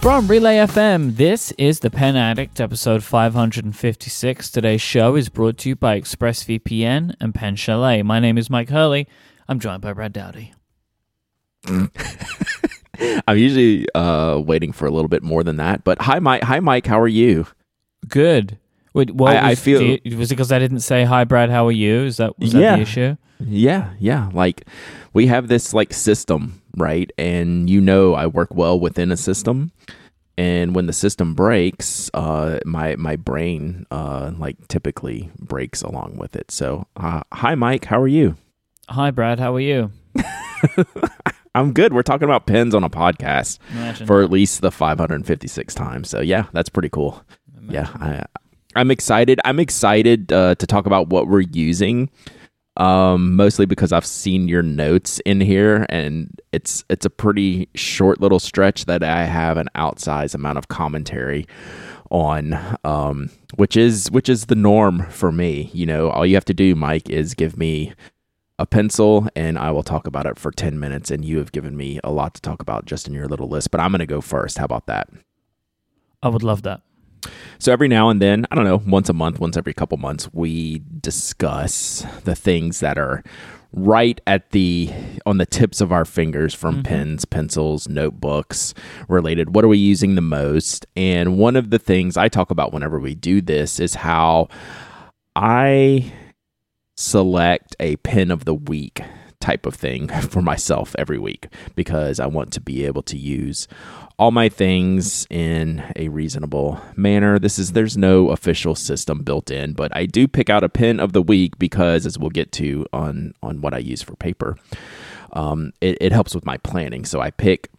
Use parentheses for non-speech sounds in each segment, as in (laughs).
From Relay FM, this is The Pen Addict, episode 556. Today's show is brought to you by ExpressVPN and Pen Chalet. My name is Myke Hurley. I'm joined by Brad Dowdy. (laughs) I'm usually uh, waiting for a little bit more than that. But hi, Myke. Hi, Myke. How are you? Good. Wait, what I- I feel- you- was it because I didn't say hi, Brad? How are you? Is that was that Yeah. the issue? Yeah, yeah. Like we have this like system, right? And you know, I work well within a system. And when the system breaks, uh, my my brain uh, like typically breaks along with it. So, uh, hi, Myke, How are you? Hi, Brad. How are you? (laughs) I'm good. We're talking about pens on a podcast Imagine. for at least the 556 times. So yeah, that's pretty cool. Yeah, I, I'm excited. I'm excited uh, to talk about what we're using. Um, mostly because I've seen your notes in here, and it's it's a pretty short little stretch that I have an outsized amount of commentary on, um, which is which is the norm for me. You know, all you have to do, Myke, is give me a pencil and I will talk about it for 10 minutes. And you have given me a lot to talk about just in your little list, but I'm going to go first. How about that? I would love that. So every now and then, I don't know, once a month, once every couple months, we discuss the things that are right at the on the tips of our fingers from mm-hmm. pens, pencils, notebooks related. What are we using the most? And one of the things I talk about whenever we do this is how I select a pen of the week type of thing (laughs) for myself every week because I want to be able to use all my things in a reasonable manner. This is there's no official system built in, but I do pick out a pen of the week because as we'll get to on on what I use for paper, um, it, it helps with my planning. So I pick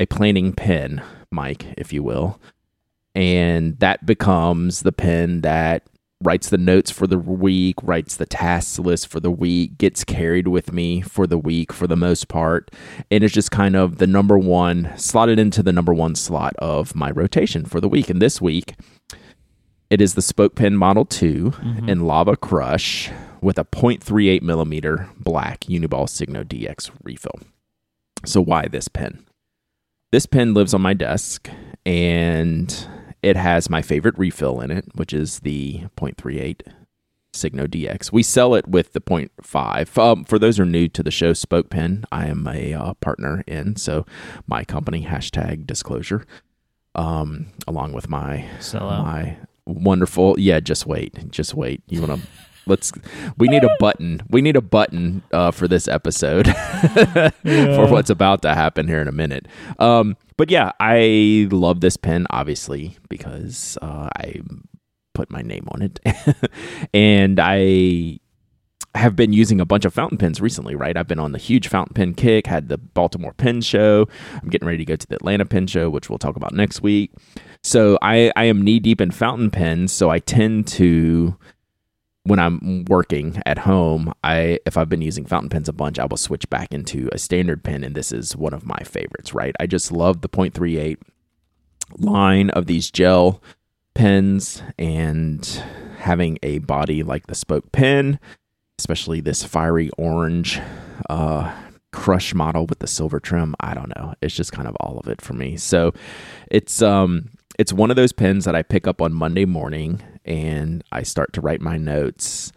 a planning pen, Myke, if you will, and that becomes the pen that writes the notes for the week, writes the tasks list for the week, gets carried with me for the week for the most part, and it's just kind of the number one slotted into the number one slot of my rotation for the week. And this week, it is the Spoke Pen Model 2 mm-hmm. in Lava Crush with a 0.38 millimeter black Uniball Signo DX refill. So, why this pen? This pen lives on my desk and it has my favorite refill in it, which is the 0.38 Signo DX. We sell it with the 0.5. Um, for those who are new to the show, Spoke Pen, I am a uh, partner in, so my company hashtag disclosure, um, along with my Sell out. my wonderful. Yeah, just wait, just wait. You want to. Let's. We need a button. We need a button uh, for this episode (laughs) for what's about to happen here in a minute. Um, but yeah, I love this pen obviously because uh, I put my name on it, (laughs) and I have been using a bunch of fountain pens recently, right? I've been on the huge fountain pen kick, had the Baltimore Pen Show. I'm getting ready to go to the Atlanta Pen Show, which we'll talk about next week. So I, I am knee deep in fountain pens, so I tend to when I'm working at home, I if I've been using fountain pens a bunch, I will switch back into a standard pen, and this is one of my favorites, right? I just love the 0.38 line of these gel pens and having a body like the spoke pen, especially this fiery orange uh, crush model with the silver trim. I don't know. It's just kind of all of it for me. So it's um it's one of those pens that I pick up on Monday morning and I start to write my notes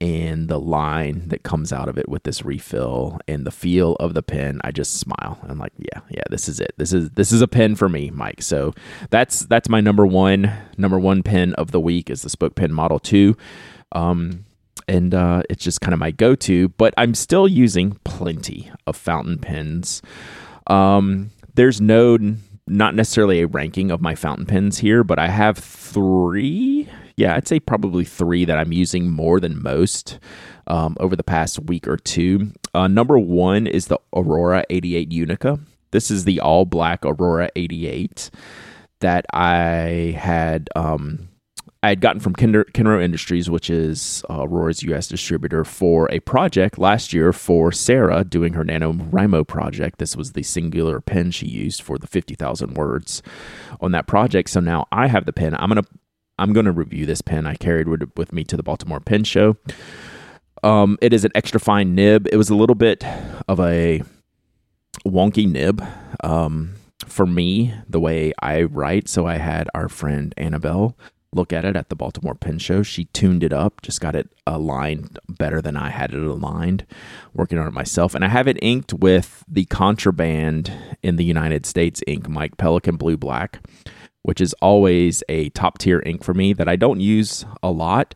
and the line that comes out of it with this refill and the feel of the pen, I just smile. I'm like, yeah, yeah, this is it. This is this is a pen for me, Myke So that's that's my number one number one pen of the week is the Spoke Pen Model Two. Um, and uh, it's just kind of my go-to. But I'm still using plenty of fountain pens. Um, there's no not necessarily a ranking of my fountain pens here, but I have three. Yeah, I'd say probably three that I'm using more than most um, over the past week or two. Uh, number one is the Aurora 88 Unica. This is the all black Aurora 88 that I had um, I had gotten from Kinder, Kenro Industries, which is uh, Aurora's U.S. distributor, for a project last year for Sarah doing her NaNoWriMo project. This was the singular pen she used for the 50,000 words on that project. So now I have the pen. I'm gonna I'm gonna review this pen. I carried with, with me to the Baltimore Pen Show. Um, it is an extra fine nib. It was a little bit of a wonky nib. Um, for me, the way I write, so I had our friend Annabelle look at it at the Baltimore Pen Show. She tuned it up, just got it aligned better than I had it aligned, working on it myself. And I have it inked with the contraband in the United States ink, Myke Pelikan Blue Black, which is always a top tier ink for me that I don't use a lot.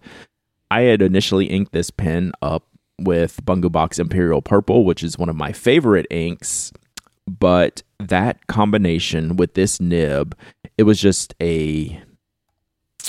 I had initially inked this pen up with Bungubox Imperial Purple, which is one of my favorite inks, but that combination with this nib, it was just a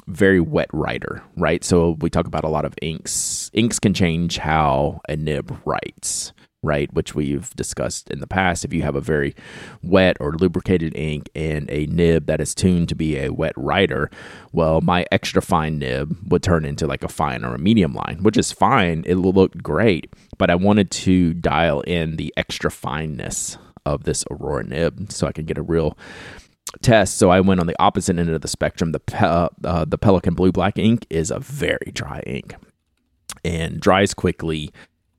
very wet writer, right? So we talk about a lot of inks. Inks can change how a nib writes, right? Which we've discussed in the past. If you have a very wet or lubricated ink and a nib that is tuned to be a wet writer, well, my extra fine nib would turn into like a fine or a medium line, which is fine. It looked great, but I wanted to dial in the extra fineness of this Aurora nib so I can get a real test. So I went on the opposite end of the spectrum. The pe- uh, the Pelikan Blue Black ink is a very dry ink and dries quickly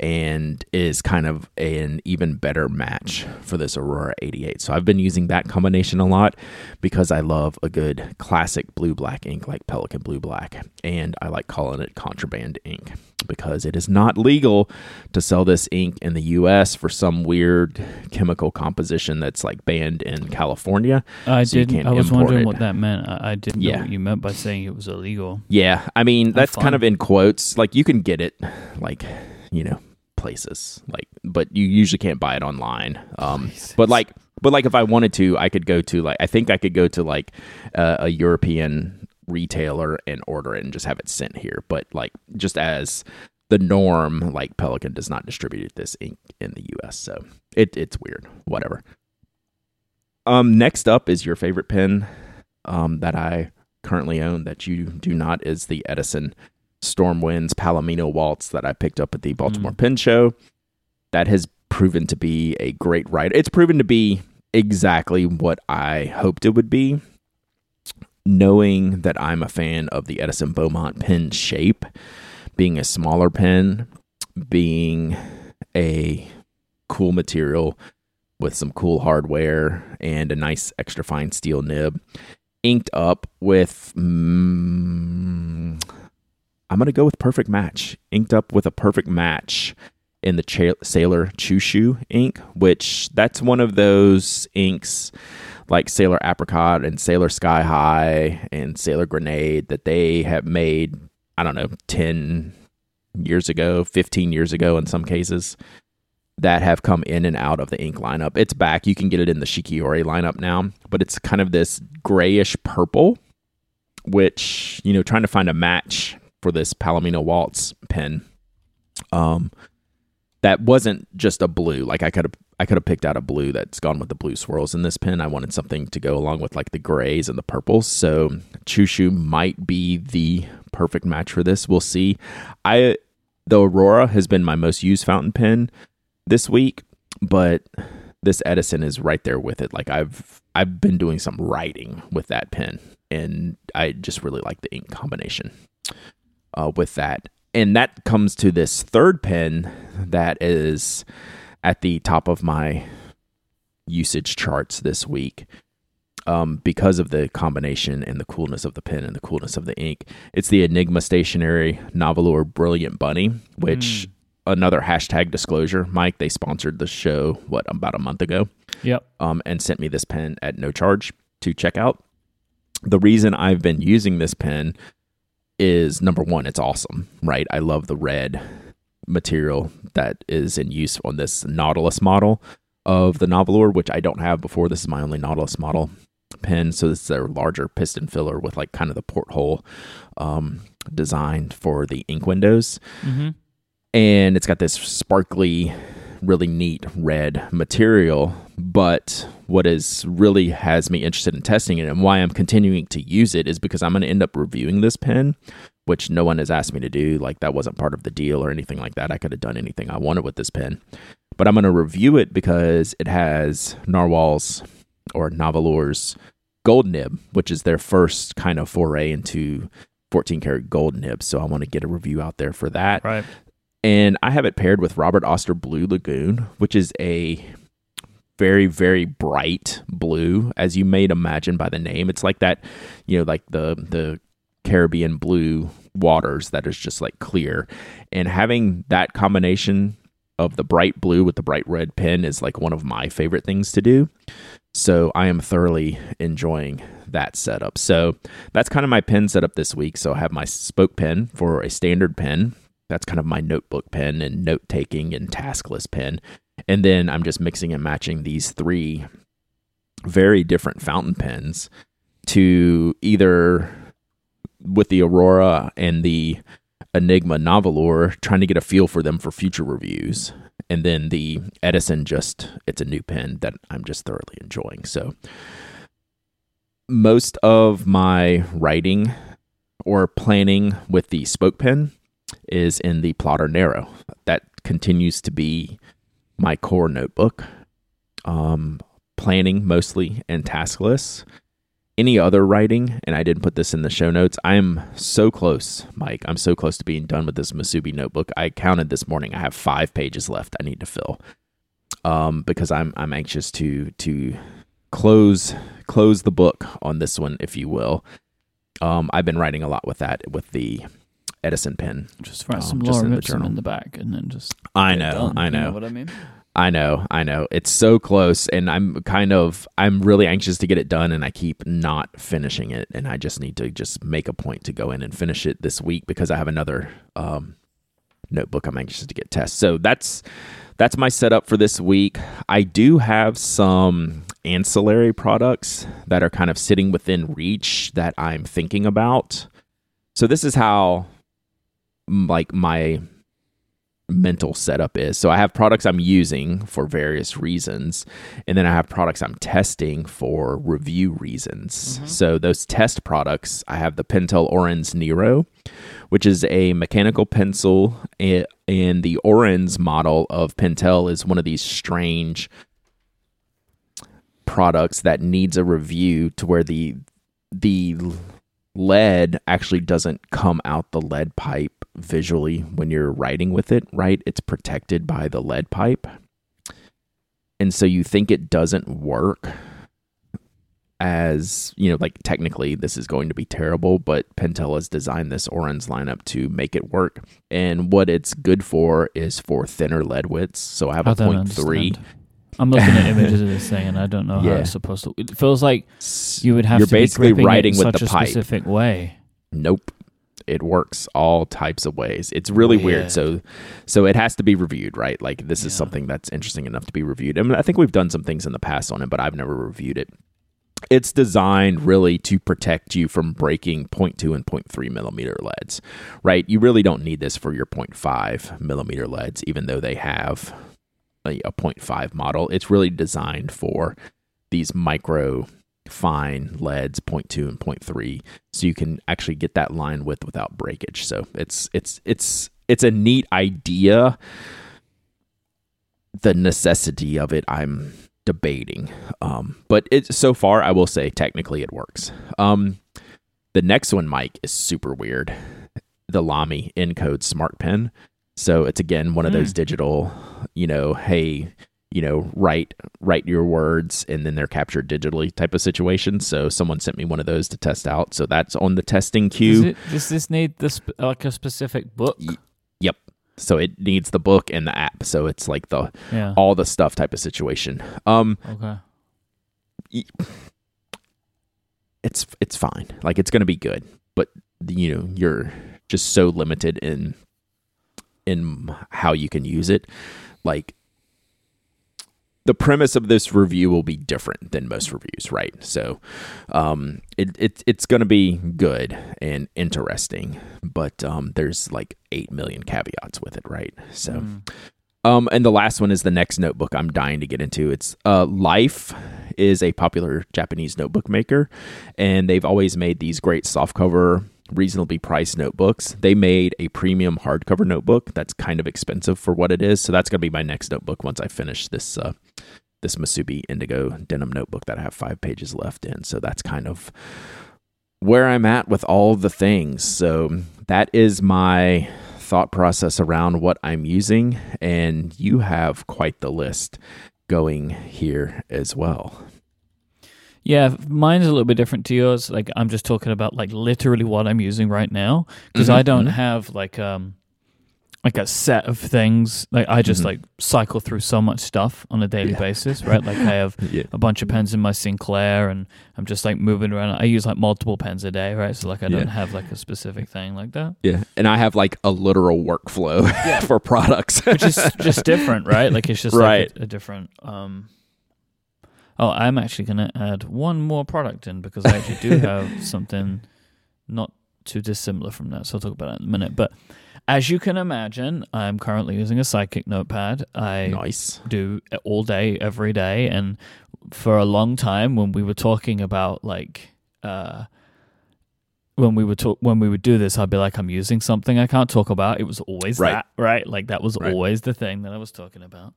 and is kind of an even better match for this Aurora 88. So I've been using that combination a lot because I love a good classic blue black ink like Pelikan Blue Black and I like calling it contraband ink because it is not legal to sell this ink in the US for some weird chemical composition that's like banned in California. I So didn't. I was wondering it. what that meant. I, I didn't Yeah. know what you meant by saying it was illegal. Yeah, I mean that's kind of in quotes. Like you can get it, like you know, places like, but you usually can't buy it online. Um, but like, but like if I wanted to, I could go to like I think I could go to like uh, a European retailer and order it and just have it sent here. But like just as the norm, like Pelikan does not distribute this ink in the U.S., so it it's weird. Whatever. Um, next up is your favorite pen, um, that I currently own that you do not is the Edison Stormwinds Palomino Waltz that I picked up at the Baltimore Mm. Pen Show. That has proven to be a great writer. It's proven to be exactly what I hoped it would be. Knowing that I'm a fan of the Edison Beaumont pen shape, being a smaller pen, being a cool material with some cool hardware and a nice extra fine steel nib inked up with mm, i'm gonna go with perfect match inked up with a perfect match in the cha- sailor chushu ink which that's one of those inks like sailor apricot and sailor sky high and sailor grenade that they have made i don't know 10 years ago 15 years ago in some cases that have come in and out of the ink lineup. It's back. You can get it in the Shikiori lineup now, but it's kind of this grayish purple, which, you know, trying to find a match for this Palomino Waltz pen. Um that wasn't just a blue. Like I could have I could have picked out a blue that's gone with the blue swirls in this pen. I wanted something to go along with like the grays and the purples. So Chushu might be the perfect match for this. We'll see. I the Aurora has been my most used fountain pen this week, but this Edison is right there with it. Like I've I've been doing some writing with that pen, and I just really like the ink combination uh, with that. And that comes to this third pen that is at the top of my usage charts this week. Um, because of the combination and the coolness of the pen and the coolness of the ink, it's the Enigma Stationery Nahvalur Brilliant Bunny, which another hashtag disclosure. Myke, they sponsored the show what about a month ago, Yep. um, and sent me this pen at no charge to check out. The reason I've been using this pen is number one, it's awesome, right? I love the red material that is in use on this Nautilus model of the Nahvalur, which I don't have before. This is my only Nautilus model pen, so this is their larger piston filler with like kind of the porthole um, designed for the ink windows Mm-hmm. and it's got this sparkly really neat red material but what is really has me interested in testing it and why i'm continuing to use it is because i'm going to end up reviewing this pen which no one has asked me to do. Like that wasn't part of the deal or anything like that. I could have done anything i wanted with this pen. But i'm going to review it because it has narwhal's or Nahvalur's gold nib which is their first kind of foray into 14 karat gold nib. So i want to get a review out there for that. Right. and I have it paired with Robert Oster Blue Lagoon, which is a very very bright blue as you may imagine by the name. It's like that you know like the the caribbean blue waters that is just like clear. And having that combination of the bright blue with the bright red pen is like one of my favorite things to do. So i am thoroughly enjoying that setup. So that's kind of my pen setup this week. So i have my spoke pen for a standard pen. That's kind of my notebook pen and note taking and task list pen and then I'm just mixing and matching these three very different fountain pens to either with the Aurora and the Enigma Nahvalur, trying to get a feel for them for future reviews. And then the Edison, just it's a new pen that I'm just thoroughly enjoying. So most of my writing or planning with the spoke pen is in the plotter narrow. That continues to be my core notebook, um, planning mostly and task lists. Any other writing, and I didn't put this in the show notes. I am so close, Myke. I'm so close to being done with this Musubi notebook. I counted this morning. I have five pages left. I need to fill, um, because I'm I'm anxious to to close close the book on this one, if you will. Um, I've been writing a lot with that with the Edison pen. Just write um, some just in the in, the back, and then just. I know, I you know. what I mean. I know, I know. It's so close and I'm kind of I'm really anxious to get it done and I keep not finishing it and I just need to just make a point to go in and finish it this week because I have another um notebook I'm anxious to get test. So that's that's my setup for this week. I do have some ancillary products that are kind of sitting within reach that I'm thinking about. So this is how like my mental setup is. So I have products I'm using for various reasons, and then I have products I'm testing for review reasons. Mm-hmm. So those test products, I have the Pentel Orenz Nero, which is a mechanical pencil, and the Orenz model of Pentel is one of these strange products that needs a review to where the the lead actually doesn't come out the lead pipe visually when you're writing with it, right? It's protected by the lead pipe. And so you think it doesn't work as, you know, like technically this is going to be terrible, but Pentel has designed this Orenz lineup to make it work. And what it's good for is for thinner lead widths. So I have I a point three. I'm looking at images of this thing, and I don't know how it's supposed to. It feels like you would have You're to be basically it writing in with such the a pipe. specific way. Nope. It works all types of ways. It's really oh, weird. Weird. So so it has to be reviewed, right? Like this is something that's interesting enough to be reviewed. I mean, I think we've done some things in the past on it, but I've never reviewed it. It's designed really to protect you from breaking 0.2 and 0.3 millimeter leads, right? You really don't need this for your 0.5 millimeter leads, even though they have a, a 0.5 model. It's really designed for these micro fine leads 0.2 and 0.3 so you can actually get that line width without breakage. So it's it's it's it's a neat idea. The necessity of it i'm debating. Um but it so far i will say technically it works. Um the next one Myke is super weird. The lamy ncode smart pen. So it's again one of those Hmm. digital you know hey you know write write your words and then they're captured digitally type of situation. So someone sent me one of those to test out. So that's on the testing Does, queue. it, does this need this like a specific book? Y- yep. So it needs the book and the app. So it's like the Yeah. all the stuff type of situation. Um Okay. it's it's fine. Like it's gonna be good. But you know you're just so limited in in how you can use it. Like the premise of this review will be different than most reviews right so um it, it it's gonna be good and interesting but um there's like 8 million caveats with it right so Mm. um, and the last one is the next notebook I'm dying to get into. It's uh, Life is a popular Japanese notebook maker, and they've always made these great softcover, reasonably priced notebooks. They made a premium hardcover notebook that's kind of expensive for what it is. So that's gonna be my next notebook once I finish this uh, this Musubi Indigo denim notebook that I have five pages left in. So that's kind of where I'm at with all the things. So that is my thought process around what I'm using, and you have quite the list going here as well. Yeah, mine's a little bit different to yours. Like I'm just talking about like literally what I'm using right now because Mhm, I don't mhm. have like um like a set of things. Like I just Mhm. like cycle through so much stuff on a daily Yeah. basis, right? Like I have (laughs) Yeah. a bunch of pens in my Sinclair and I'm just like moving around. I use like multiple pens a day, right? So like I Yeah. don't have like a specific thing like that. Yeah. And I have like a literal workflow (laughs) for products. Which is just (laughs) different, right? Like it's just Right. like a, a different um Oh, I'm actually going to add one more product in because I actually do have something not too dissimilar from that. So I'll talk about it in a minute. But as you can imagine, I'm currently using a Sidekick notepad. I nice. do it all day, every day. And for a long time, when we were talking about like, uh, when we would talk, when we would do this, I'd be like, I'm using something I can't talk about. It was always Right. that, right? Like that was Right. always the thing that I was talking about.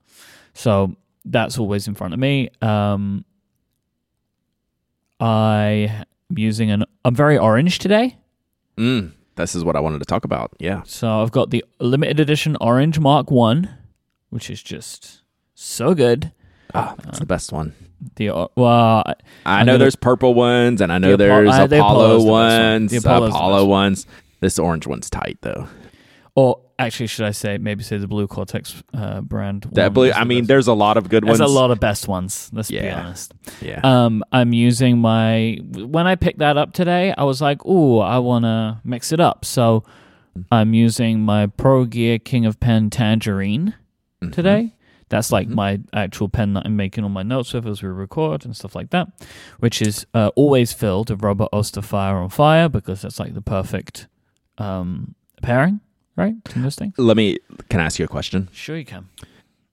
So that's always in front of me. Um, I am using an. I'm very orange today. Mm, this is what I wanted to talk about. Yeah. So I've got the limited edition Orange Mark One, which is just so good. Ah, that's the best one. The uh, well, I- I know gonna- there's purple ones and I know The Apollo- there's uh, the Apollo the ones, the Apollo ones. This orange one's tight though. or actually, should I say maybe say the Blue Cortex uh, brand? That blue, I mean, there's a lot of good ones. there's a lot of best ones. Let's be honest. Yeah. Um, I'm using my when I picked that up today, I was like, "Ooh, I want to mix it up." So I'm using my Pro Gear King of Pen Tangerine Mhm. today. That's like Mhm. my actual pen that I'm making all my notes with as we record and stuff like that, which is uh, always filled with Robert Oster Fire on Fire because that's like the perfect um, pairing, right? Between those things. Let me. Can I ask you a question? Sure, you can.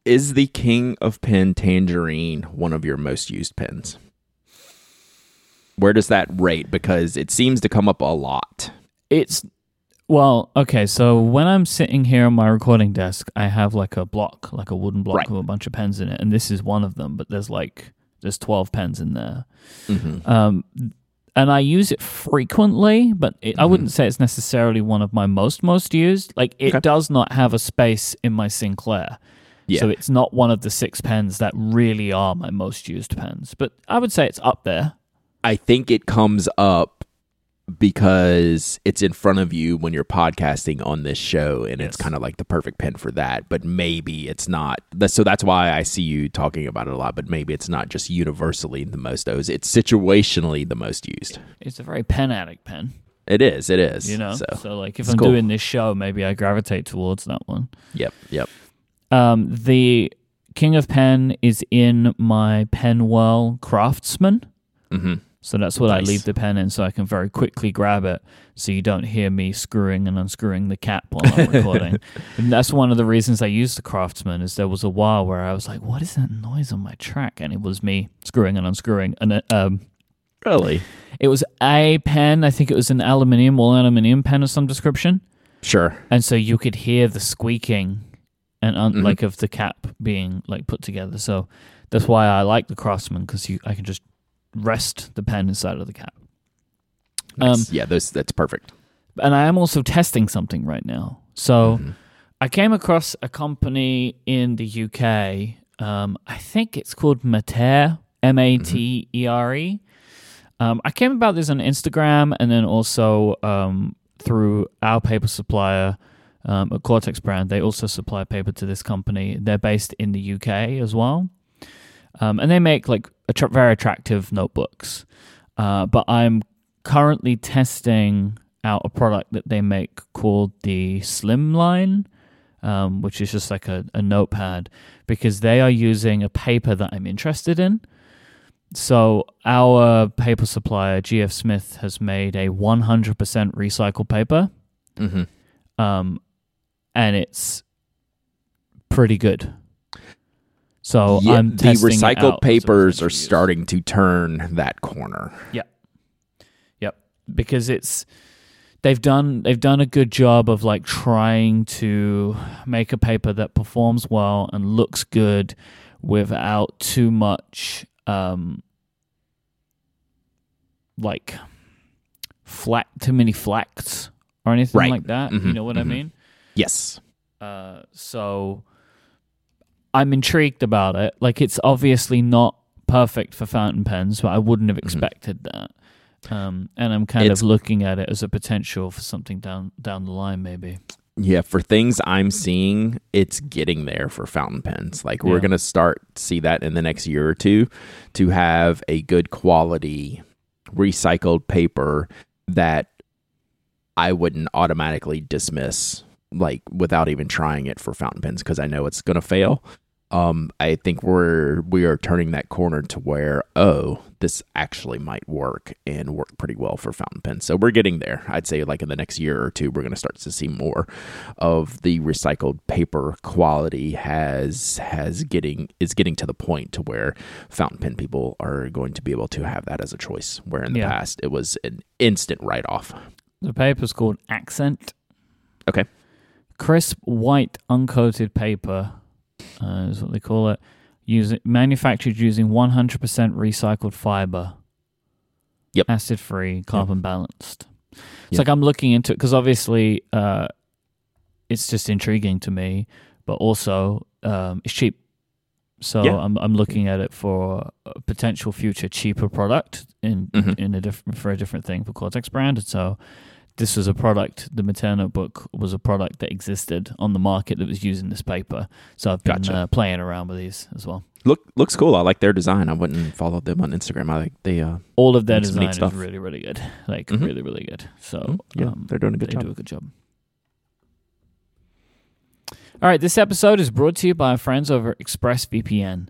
Is the King of Pen Tangerine one of your most used pens? Where does that rate? Because it seems to come up a lot. It's well, okay. So when I'm sitting here on my recording desk, I have like a block, like a wooden block Right. with a bunch of pens in it, and this is one of them. But there's like there's twelve pens in there, Mm-hmm. um, and I use it frequently. But it, I Mhm. wouldn't say it's necessarily one of my most most used. Like it Okay. does not have a space in my Sinclair. Yeah. So it's not one of the six pens that really are my most used pens, but I would say it's up there. I think it comes up because it's in front of you when you're podcasting on this show and it's kind of like the perfect pen for that but maybe it's not so that's why i see you talking about it a lot but maybe it's not just universally the most used it's situationally the most used It's a very pen addict pen, it is it is you know. So, like if I'm cool. doing this show, maybe I gravitate towards that one. yep yep Um, the King of Pen is in my Penwell Craftsman. hmm So that's what I leave the pen in so I can very quickly grab it so you don't hear me screwing and unscrewing the cap while I'm recording. (laughs) and that's one of the reasons I used the Craftsman is there was a while where I was like, what is that noise on my track? And it was me screwing and unscrewing. And it, um, really it was a pen. I think it was an aluminium, all aluminium pen of some description. sure And so you could hear the squeaking and un- Mhm. like of the cap being like put together. So that's why I like the Craftsman because you I can just rest the pen inside of the cap. Nice. Um, yeah those that's perfect And I am also testing something right now. So Mhm. I came across a company in the UK. Um, I think it's called Mater, M A T E R E. Um, I came about this on Instagram and then also um, through our paper supplier, um, a Cortex brand. They also supply paper to this company. They're based in the UK as well. Um, and they make like attra- very attractive notebooks. Uh, but I'm currently testing out a product that they make called the Slimline, um, which is just like a, a notepad, because they are using a paper that I'm interested in. So our paper supplier, GF Smith, has made a 100% recycled paper, Mhm. um, and it's pretty good. So yeah, I'm the recycled papers potential are starting to turn that corner Yep, Yep. because it's they've done they've done a good job of like trying to make a paper that performs well and looks good without too much um like flat too many flats or anything Right. like that. You Mhm, know what I mhm. mean? yes Uh, so I'm intrigued about it. Like it's obviously not perfect for fountain pens, but I wouldn't have expected that. Um, and I'm kind It's- of looking at it as a potential for something down down the line, maybe. Yeah, for things I'm seeing, it's getting there for fountain pens. Like we're gonna start see that in the next year or two to have a good quality recycled paper that I wouldn't automatically dismiss like without even trying it for fountain pens because I know it's gonna fail. Um, I think we're we are turning that corner to where oh this actually might work and work pretty well for fountain pens. So we're getting there. I'd say like in the next year or two we're going to start to see more of the recycled paper quality has has getting is getting to the point to where fountain pen people are going to be able to have that as a choice. Where in the Yeah. past it was an instant write off. The paper's called Accent. Okay. Crisp white uncoated paper uh, is what they call it. Using manufactured using 100% recycled fiber. Yep. Acid free, carbon balanced. It's Yep. like I'm looking into it because obviously uh, it's just intriguing to me, but also um, it's cheap. So Yeah. I'm I'm looking at it for a potential future cheaper product in Mhm. in a different for a different thing for Cortex brand. And so this was a product. The Mater book was a product that existed on the market that was using this paper. So I've been Gotcha. uh, playing around with these as well. Look looks cool. I like their design. I went and followed them on Instagram. I like they uh All of their design is stuff. really really good. Like Mhm. really really good. So Mm, yeah, um, they're doing a good they job. do a good job. All right, this episode is brought to you by our friends over ExpressVPN.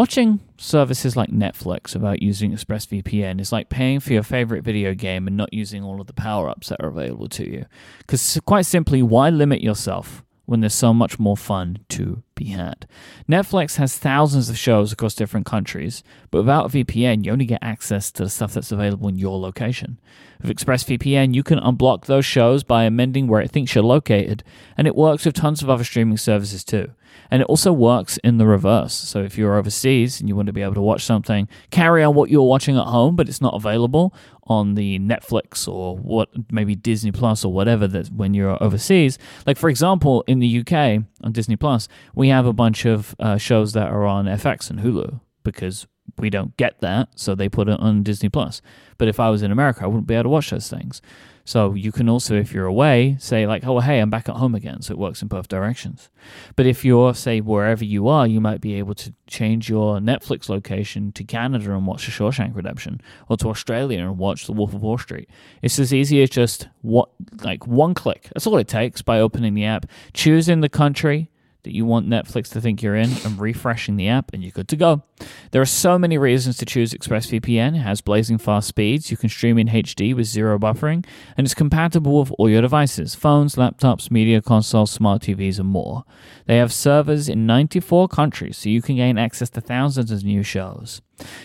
Watching services like Netflix about using ExpressVPN is like paying for your favorite video game and not using all of the power ups that are available to you. Because, quite simply, why limit yourself when there's so much more fun to be had? Netflix has thousands of shows across different countries, but without a VPN, you only get access to the stuff that's available in your location. With ExpressVPN, you can unblock those shows by amending where it thinks you're located, and it works with tons of other streaming services too. And it also works in the reverse. So if you're overseas and you want to be able to watch something, carry on what you're watching at home, but it's not available on the Netflix or what maybe Disney Plus or whatever that when you're overseas. Like for example, in the UK on Disney Plus, we have a bunch of uh, shows that are on FX and Hulu because we don't get that, so they put it on Disney Plus. But if I was in America, I wouldn't be able to watch those things. So you can also, if you're away, say like, "Oh, hey, I'm back at home again." So it works in both directions. But if you're, say, wherever you are, you might be able to change your Netflix location to Canada and watch The Shawshank Redemption, or to Australia and watch The Wolf of Wall Street. It's as easy as just what, like one click. That's all it takes by opening the app, choosing the country that you want Netflix to think you're in, and refreshing the app, and you're good to go. There are so many reasons to choose ExpressVPN. It has blazing fast speeds. You can stream in HD with zero buffering, and it's compatible with all your devices phones, laptops, media consoles, smart TVs, and more. They have servers in 94 countries, so you can gain access to thousands of new shows.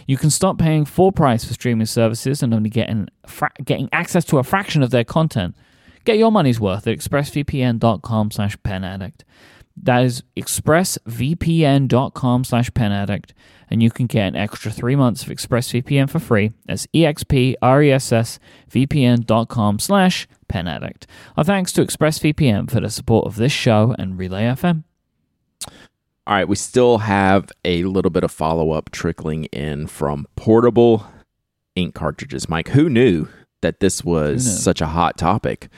You can stop paying full price for streaming services and only getting, fra- getting access to a fraction of their content. Get your money's worth at expressvpn.com slash penaddict. That is expressvpn.com slash penaddict, and you can get an extra three months of ExpressVPN for free. That's expressvpn.com slash penaddict. Our thanks to ExpressVPN for the support of this show and Relay FM. All right, we still have a little bit of follow up trickling in from portable ink cartridges. Myke, who knew that this was such a hot topic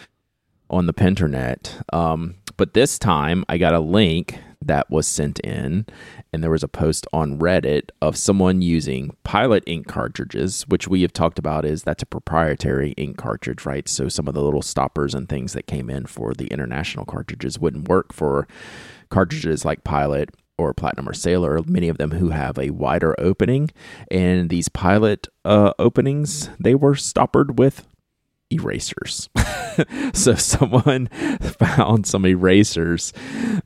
on the Pinternet? Um, but this time I got a link that was sent in, and there was a post on Reddit of someone using Pilot ink cartridges, which we have talked about is that's a proprietary ink cartridge, right? So some of the little stoppers and things that came in for the international cartridges wouldn't work for cartridges like Pilot or Platinum or Sailor, many of them who have a wider opening. And these Pilot uh, openings, they were stoppered with erasers. (laughs) so someone (laughs) found some erasers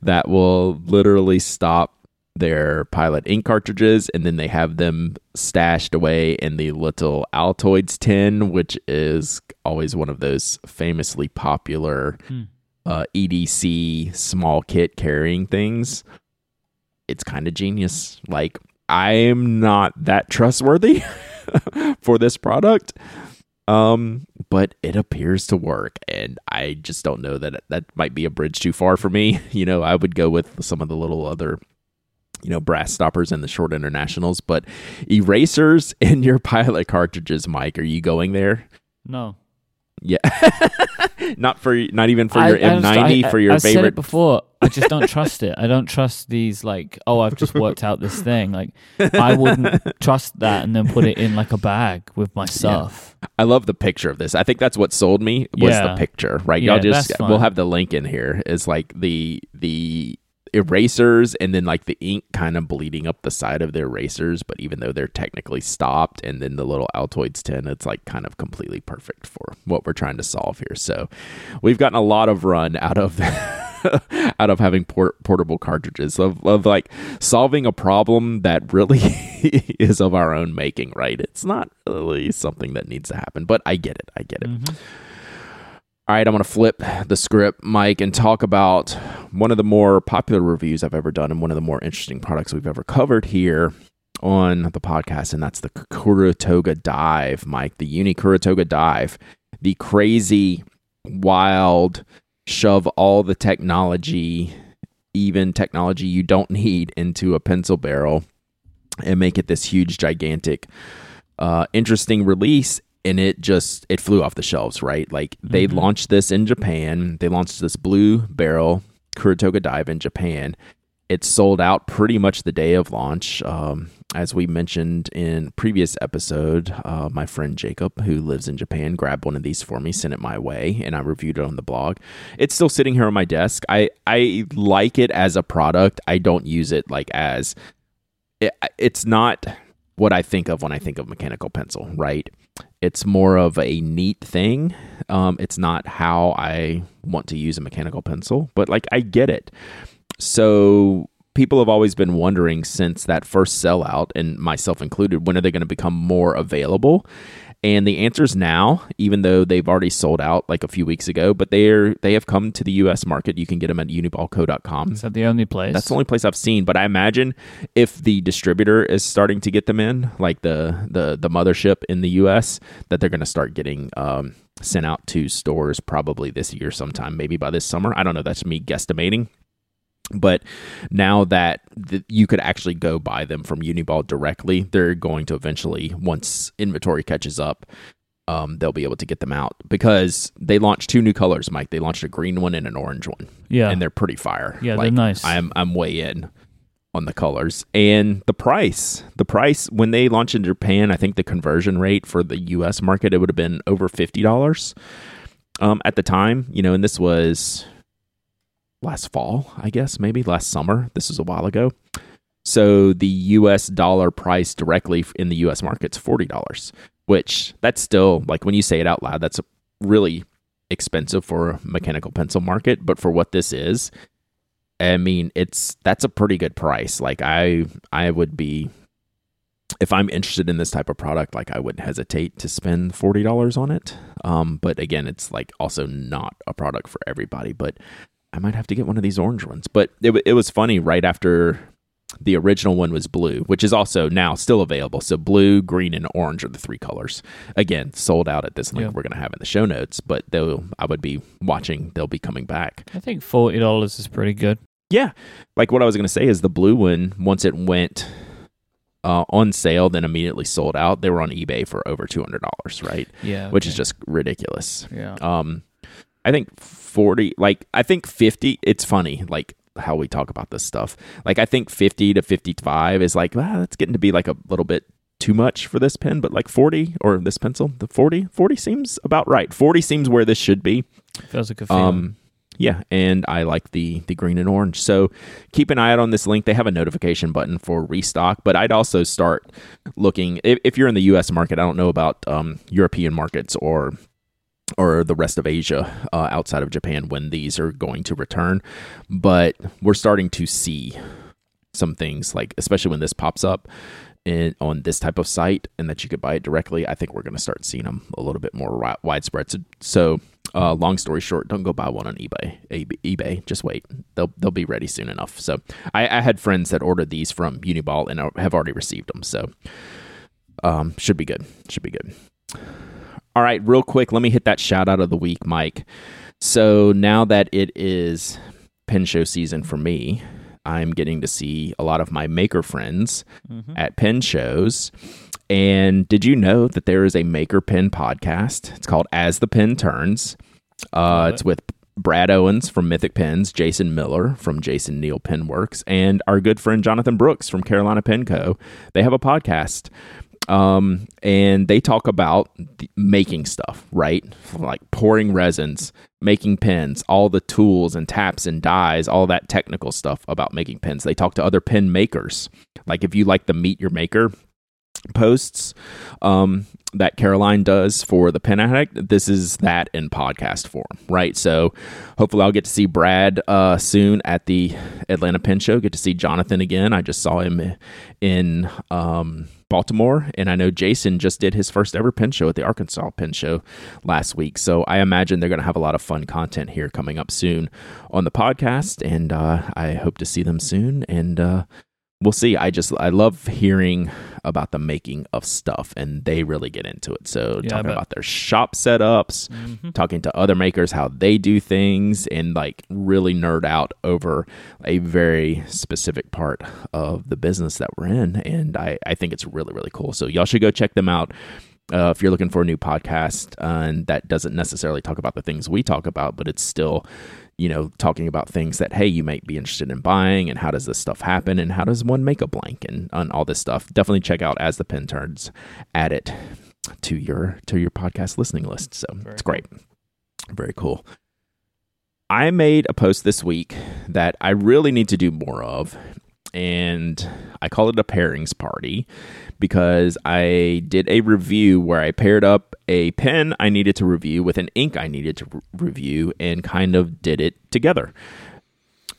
that will literally stop their pilot ink cartridges and then they have them stashed away in the little Altoids tin, which is always one of those famously popular Hmm. uh, EDC small kit carrying things. It's kind of genius. Like, I'm not that trustworthy (laughs) for this product. Um, but it appears to work, and I just don't know that that might be a bridge too far for me. (laughs) You know, I would go with some of the little other you know, brass stoppers and the short internationals, but erasers (laughs) in your pilot cartridges, Myke, are you going there? No. Yeah. (laughs) not for not even for I- your I just- M90 I- for your I said favorite it before. I just don't (laughs) trust it. I don't trust these like, oh, I've just worked out this thing. Like, I wouldn't (laughs) trust that and then put it in like a bag with my stuff. I love the picture of this. I think that's what sold me was Yeah. the picture, right? Yeah, Y'all just we'll have the link in here. Is like the the erasers and then like the ink kind of bleeding up the side of the erasers, but even though they're technically stopped, and then the little Altoids tin, it's like kind of completely perfect for what we're trying to solve here. So we've gotten a lot of run out of (laughs) out of having port- portable cartridges of, of like solving a problem that really (laughs) is of our own making right it's not really something that needs to happen but i get it i get it Mhm. All right i'm going to flip the script Myke and talk about one of the more popular reviews i've ever done and one of the more interesting products we've ever covered here on the podcast and that's the Kuru Toga dive Myke the uni Kuru Toga dive the crazy wild shove all the technology, even technology you don't need, into a pencil barrel and make it this huge, gigantic, uh, interesting release. And it just it flew off the shelves, right? Like they Mhm. launched this in Japan. They launched this blue barrel Kuru Toga dive in Japan. It sold out pretty much the day of launch. Um, as we mentioned in previous episode, uh, my friend Jacob, who lives in Japan, grabbed one of these for me, sent it my way, and I reviewed it on the blog. It's still sitting here on my desk. I I like it as a product. I don't use it like as it, it's not what I think of when I think of mechanical pencil, right? It's more of a neat thing. Um, it's not how I want to use a mechanical pencil, but like I get it. So people have always been wondering since that first sellout, and myself included, when are they going to become more available? And the answer is now, even though they've already sold out like a few weeks ago, but they're they have come to the U.S. market. You can get them at uniballco.com. Is that the only place? That's the only place I've seen. But I imagine if the distributor is starting to get them in, like the the the mothership in the U.S., that they're going to start getting um, sent out to stores probably this year sometime, maybe by this summer. I don't know. That's me guesstimating. But now that th- you could actually go buy them from Uniball directly, they're going to eventually, once inventory catches up, um, they'll be able to get them out because they launched two new colors, Myke. They launched a green one and an orange one yeah. and they're pretty fire. Yeah, they're nice. I'm I'm way in on the colors and the price. The price when they launched in Japan, I think the conversion rate for the U.S. market it would have been over fifty dollars um, at the time. You know, and this was last fall, I guess, maybe last summer. This was a while ago. So the U.S. dollar price directly in the U.S. market's forty dollars, which that's still like when you say it out loud, that's really expensive for a mechanical pencil market. But for what this is, I mean, it's that's a pretty good price. Like I, I would be if I'm interested in this type of product, like I wouldn't hesitate to spend forty dollars on it. Um, but again, it's like also not a product for everybody. But I might have to get one of these orange ones. But it it was funny right after the original one was blue, which is also now still available. So blue, green, and orange are the three colors. Again, sold out at this link Yeah. we're gonna have in the show notes. But they'll I would be watching. They'll be coming back. I think forty dollars is pretty good. Yeah. Like what I was going to say is the blue one, once it went uh, on sale, then immediately sold out. They were on eBay for over $200, right? Yeah. Which is just ridiculous. yeah. Um, I think 40, like, I think 50, it's funny, like, how we talk about this stuff. Like, I think 50 to 55 is like, ah, that's getting to be like a little bit too much for this pen, but like 40 or this pencil, the 40, 40 seems about right. 40 seems where this should be. Feels like a feeling. Um, yeah, and I like the the green and orange. So keep an eye out on this link. They have a notification button for restock, but I'd also start looking if, if you're in the U.S. market. I don't know about um, European markets or or the rest of Asia uh, outside of Japan when these are going to return, but we're starting to see some things like especially when this pops up in, on this type of site and that you could buy it directly i think we're going to start seeing them a little bit more wi- widespread. So, so uh, long story short don't go buy one on ebay ebay just wait. They'll they'll be ready soon enough. So I, I had friends that ordered these from uniball and have already received them so um, should be good. Should be good all right real quick let me hit that shout out of the week Myke so now that it is pen show season for me I'm getting to see a lot of my maker friends Mm-hmm. at pen shows. And did you know that there is a Maker Pen podcast? It's called As the Pen Turns. Uh, it's with Brad Owens from Mythic Pens, Jason Miller from Jason Neal Penworks, and our good friend Jonathan Brooks from Carolina Pen Co. They have a podcast. Um, and they talk about making stuff, right? Like pouring resins, making pens, all the tools and taps and dies, all that technical stuff about making pens. They talk to other pen makers. Like if you like the Meet Your Maker posts um, that Caroline does for the Pen Addict, this is that in podcast form, right? So hopefully I'll get to see Brad uh, soon at the Atlanta Pen Show. Get to see Jonathan again. I just saw him in um, Baltimore, and I know Jason just did his first ever pen show at the Arkansas Pen Show last week. So I imagine they're going to have a lot of fun content here coming up soon on the podcast, and uh, I hope to see them soon. And uh, we'll see. I just I love hearing about the making of stuff, and they really get into it. So Yeah, talking about their shop setups, Mhm. talking to other makers how they do things, and like really nerd out over a very specific part of the business that we're in. And I I think it's really really cool. So y'all should go check them out. Uh, if you're looking for a new podcast uh, and that doesn't necessarily talk about the things we talk about, but it's still, you know, talking about things that, hey, you might be interested in buying and how does this stuff happen and how does one make a blank and, and all this stuff. Definitely check out As the Pen Turns, add it to your to your podcast listening list. So Very it's great. Very cool. I made a post this week that I really need to do more of, and I call it a pairings party because I did a review where I paired up a pen I needed to review with an ink I needed to re- review and kind of did it together.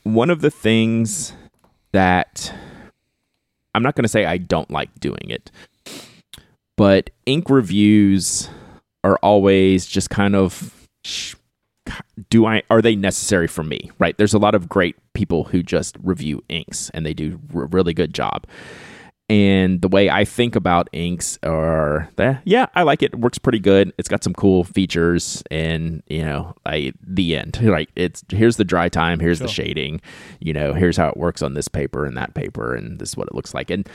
One of the things that I'm not going to say I don't like doing it, but ink reviews are always just kind of do I are they necessary for me? Right? There's a lot of great people who just review inks and they do a really good job. And the way I think about inks are that yeah, I like it. It works pretty good. It's got some cool features and you know, I the end. (laughs) Like it's here's the dry time, here's the shading, you know, here's how it works on this paper and that paper and this is what it looks like. And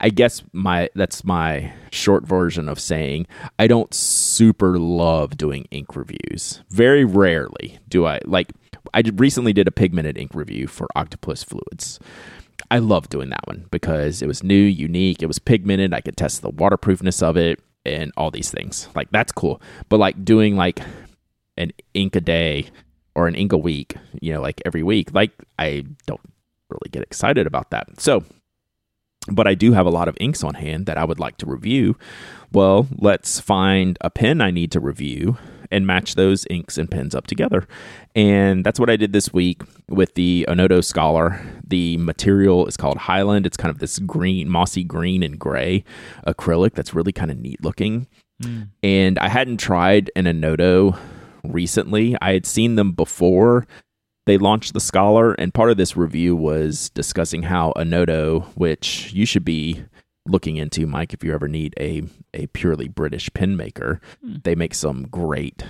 I guess my that's my short version of saying I don't super love doing ink reviews. Very rarely do I like I recently did a pigmented ink review for Octopus Fluids. I love doing that one because it was new, unique, it was pigmented, I could test the waterproofness of it and all these things. Like that's cool. But like doing like an ink a day or an ink a week, you know, like every week, like I don't really get excited about that. So but I do have a lot of inks on hand that I would like to review. Well, let's find a pen I need to review and match those inks and pens up together. And that's what I did this week with the Onoto Scholar. The material is called Highland. It's kind of this green, mossy green and gray acrylic that's really kind of neat looking. Mm. And I hadn't tried an Onoto recently. I had seen them before they launched the Scholar, and part of this review was discussing how Onoto, which you should be looking into, Myke, if you ever need a a purely British pen maker, Hmm. they make some great,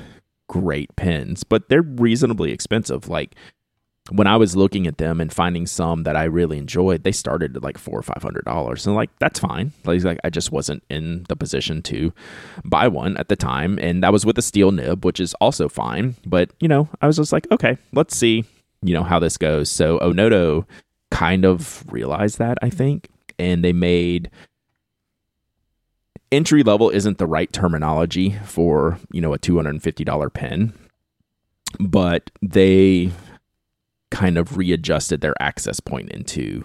great pens, but they're reasonably expensive. Like when I was looking at them and finding some that I really enjoyed, they started at like four or five hundred dollars, and like that's fine. Like, like I just wasn't in the position to buy one at the time, and that was with a steel nib, which is also fine. But you know, I was just like, okay, let's see, you know, how this goes. So Onoto kind of realized that I think, and they made entry level isn't the right terminology for you know a two hundred and fifty dollar pen, but they kind of readjusted their access point into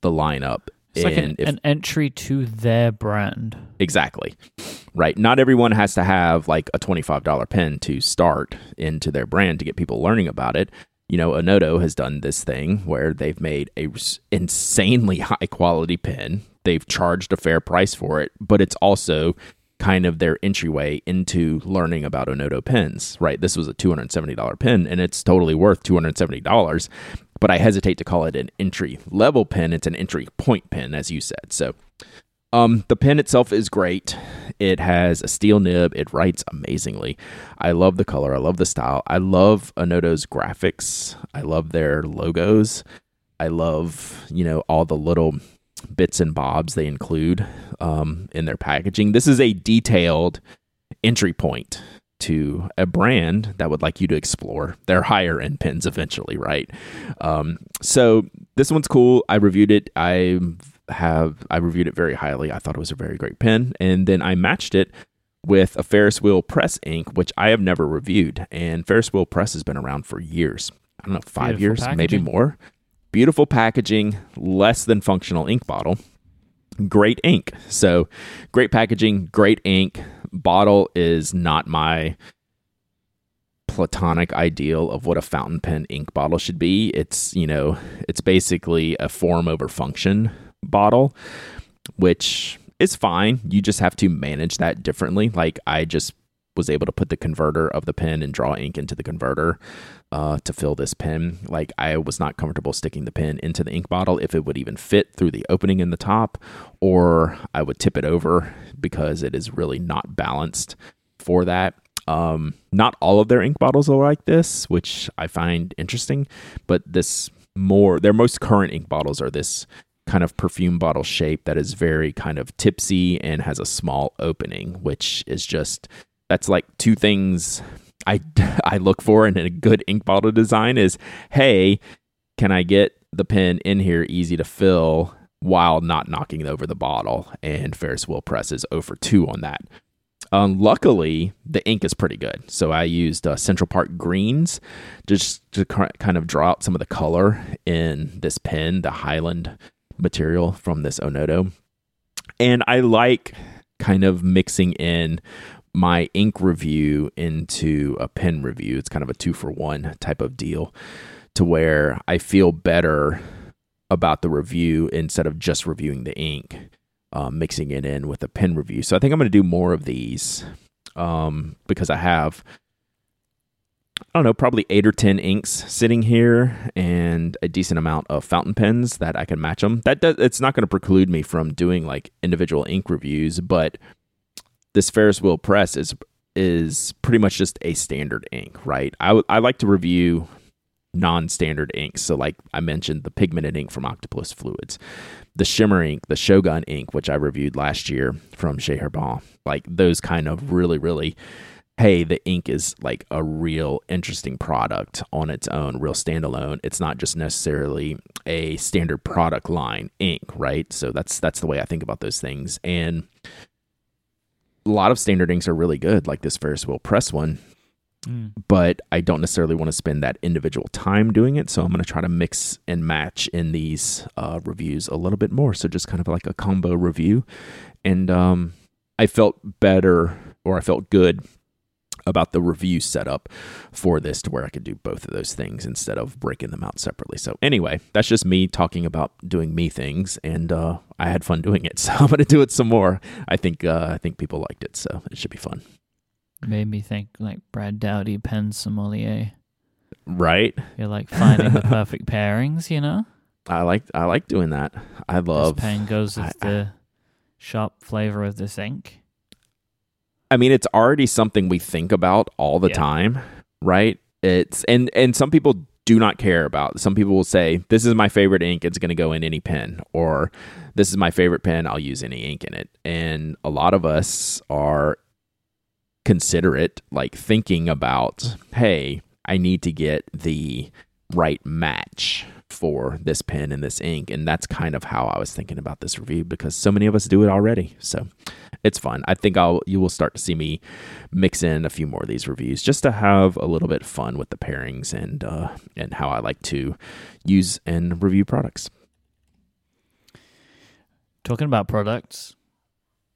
the lineup. It's like an, and if an entry to their brand. Exactly. Right. Not everyone has to have like a $25 pen to start into their brand to get people learning about it. You know, Onoto has done this thing where they've made a insanely (laughs) high quality pen. They've charged a fair price for it, but it's also kind of their entryway into learning about Onoto pens, right? This was a $270 pen and it's totally worth $270, but I hesitate to call it an entry level pen. It's an entry point pen, as you said. So, um, the pen itself is great. It has a steel nib. It writes amazingly. I love the color. I love the style. I love Onoto's graphics. I love their logos. I love, you know, all the little bits and bobs they include um, in their packaging. This is a detailed entry point to a brand that would like you to explore their higher end pens eventually, right? Um, so this one's cool. I reviewed it. I have I reviewed it very highly. I thought it was a very great pen, and then I matched it with a Ferris wheel press ink, which I have never reviewed. And Ferris wheel press has been around for years. I don't know, five Beautiful years, packaging. maybe more. Beautiful packaging, less than functional ink bottle. Great ink. So, great packaging, great ink. Bottle is not my platonic ideal of what a fountain pen ink bottle should be. It's, you know, it's basically a form over function bottle, which is fine. You just have to manage that differently. Like I just was able to put the converter of the pen and draw ink into the converter uh, to fill this pen. Like I was not comfortable sticking the pen into the ink bottle if it would even fit through the opening in the top, or I would tip it over because it is really not balanced for that. Um, not all of their ink bottles are like this, which I find interesting, but this more their most current ink bottles are this kind of perfume bottle shape that is very kind of tipsy and has a small opening, which is just that's like two things I (laughs) I look for in a good ink bottle design is hey, can I get the pen in here easy to fill while not knocking over the bottle? And Ferris wheel press is over 2 on that. Um, luckily, the ink is pretty good. So I used uh, Central Park greens just to kind of draw out some of the color in this pen, the Highland material from this Onoto. And I like kind of mixing in my ink review into a pen review. It's kind of a two for one type of deal to where I feel better about the review instead of just reviewing the ink, um, mixing it in with a pen review. So I think I'm going to do more of these um, because I have I don't know, probably eight or 10 inks sitting here and a decent amount of fountain pens that I can match them. That does, it's not going to preclude me from doing like individual ink reviews, but this Ferris wheel press is is pretty much just a standard ink, right? I, w- I like to review non-standard inks. So like I mentioned the pigmented ink from Octopus Fluids, the shimmer ink, the Shogun ink, which I reviewed last year from J. Herbin. Like those kind of really, really hey, the ink is like a real interesting product on its own, real standalone. It's not just necessarily a standard product line ink, right? So that's that's the way I think about those things. And a lot of standard inks are really good, like this Ferris wheel press one. Mm. But I don't necessarily want to spend that individual time doing it. So I'm going to try to mix and match in these uh, reviews a little bit more. So just kind of like a combo review. And um, I felt better or I felt good about the review setup for this to where I could do both of those things instead of breaking them out separately. So anyway, that's just me talking about doing me things, and uh, I had fun (laughs) doing it. So I'm going to do it some more. I think uh, I think people liked it, so it should be fun. Made me think like Brad Dowdy, pen sommelier. Right. You're like finding the (laughs) perfect pairings, you know. I like I like doing that. I love this pen goes with I, the sharp flavor of this ink. I mean, it's already something we think about all the yeah. time, right? It's and and some people do not care about. Some people will say, "This is my favorite ink. It's going to go in any pen," or "This is my favorite pen. I'll use any ink in it." And a lot of us are considerate, like thinking about, "Hey, I need to get the right match for this pen and this ink. And that's kind of how I was thinking about this review because so many of us do it already. So it's fun. I think I'll you will start to see me mix in a few more of these reviews just to have a little bit fun with the pairings and uh, and how I like to use and review products. Talking about products,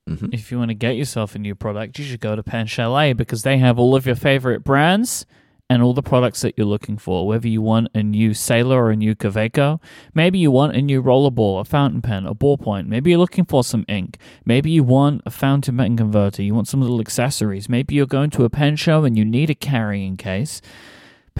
mm-hmm. if you want to get yourself a new product, you should go to Pen Chalet because they have all of your favorite brands and all the products that you're looking for. Whether you want a new Sailor or a new Kaweco, maybe you want a new rollerball, a fountain pen, a ballpoint. Maybe you're looking for some ink. Maybe you want a fountain pen converter. You want some little accessories. Maybe you're going to a pen show and you need a carrying case.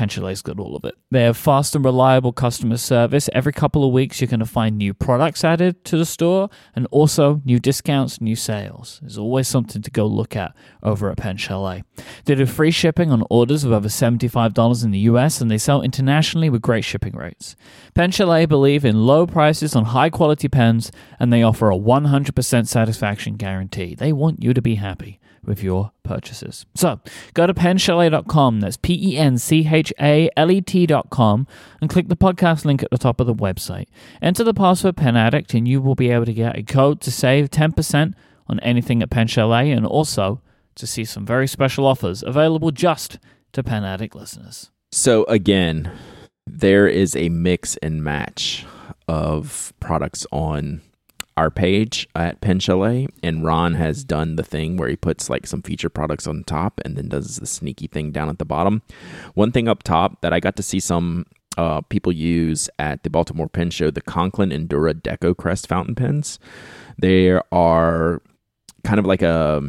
Pen Chalet's got all of it. They have fast and reliable customer service. Every couple of weeks, you're going to find new products added to the store and also new discounts, new sales. There's always something to go look at over at Pen Chalet. They do free shipping on orders of over $75 in the US and they sell internationally with great shipping rates. Pen Chalet believe in low prices on high quality pens and they offer a 100% satisfaction guarantee. They want you to be happy with your purchases. So go to penchalet.com, that's P E N C H A L E T.com, and click the podcast link at the top of the website. Enter the password Pen Addict, and you will be able to get a code to save 10% on anything at Pen Chalet and also to see some very special offers available just to Pen Addict listeners. So again, there is a mix and match of products on our page at Pen Chalet, and Ron has done the thing where he puts like some feature products on top and then does the sneaky thing down at the bottom. One thing up top that I got to see some uh, people use at the Baltimore Pen Show, the Conklin Endura Deco Crest fountain pens. They are kind of like a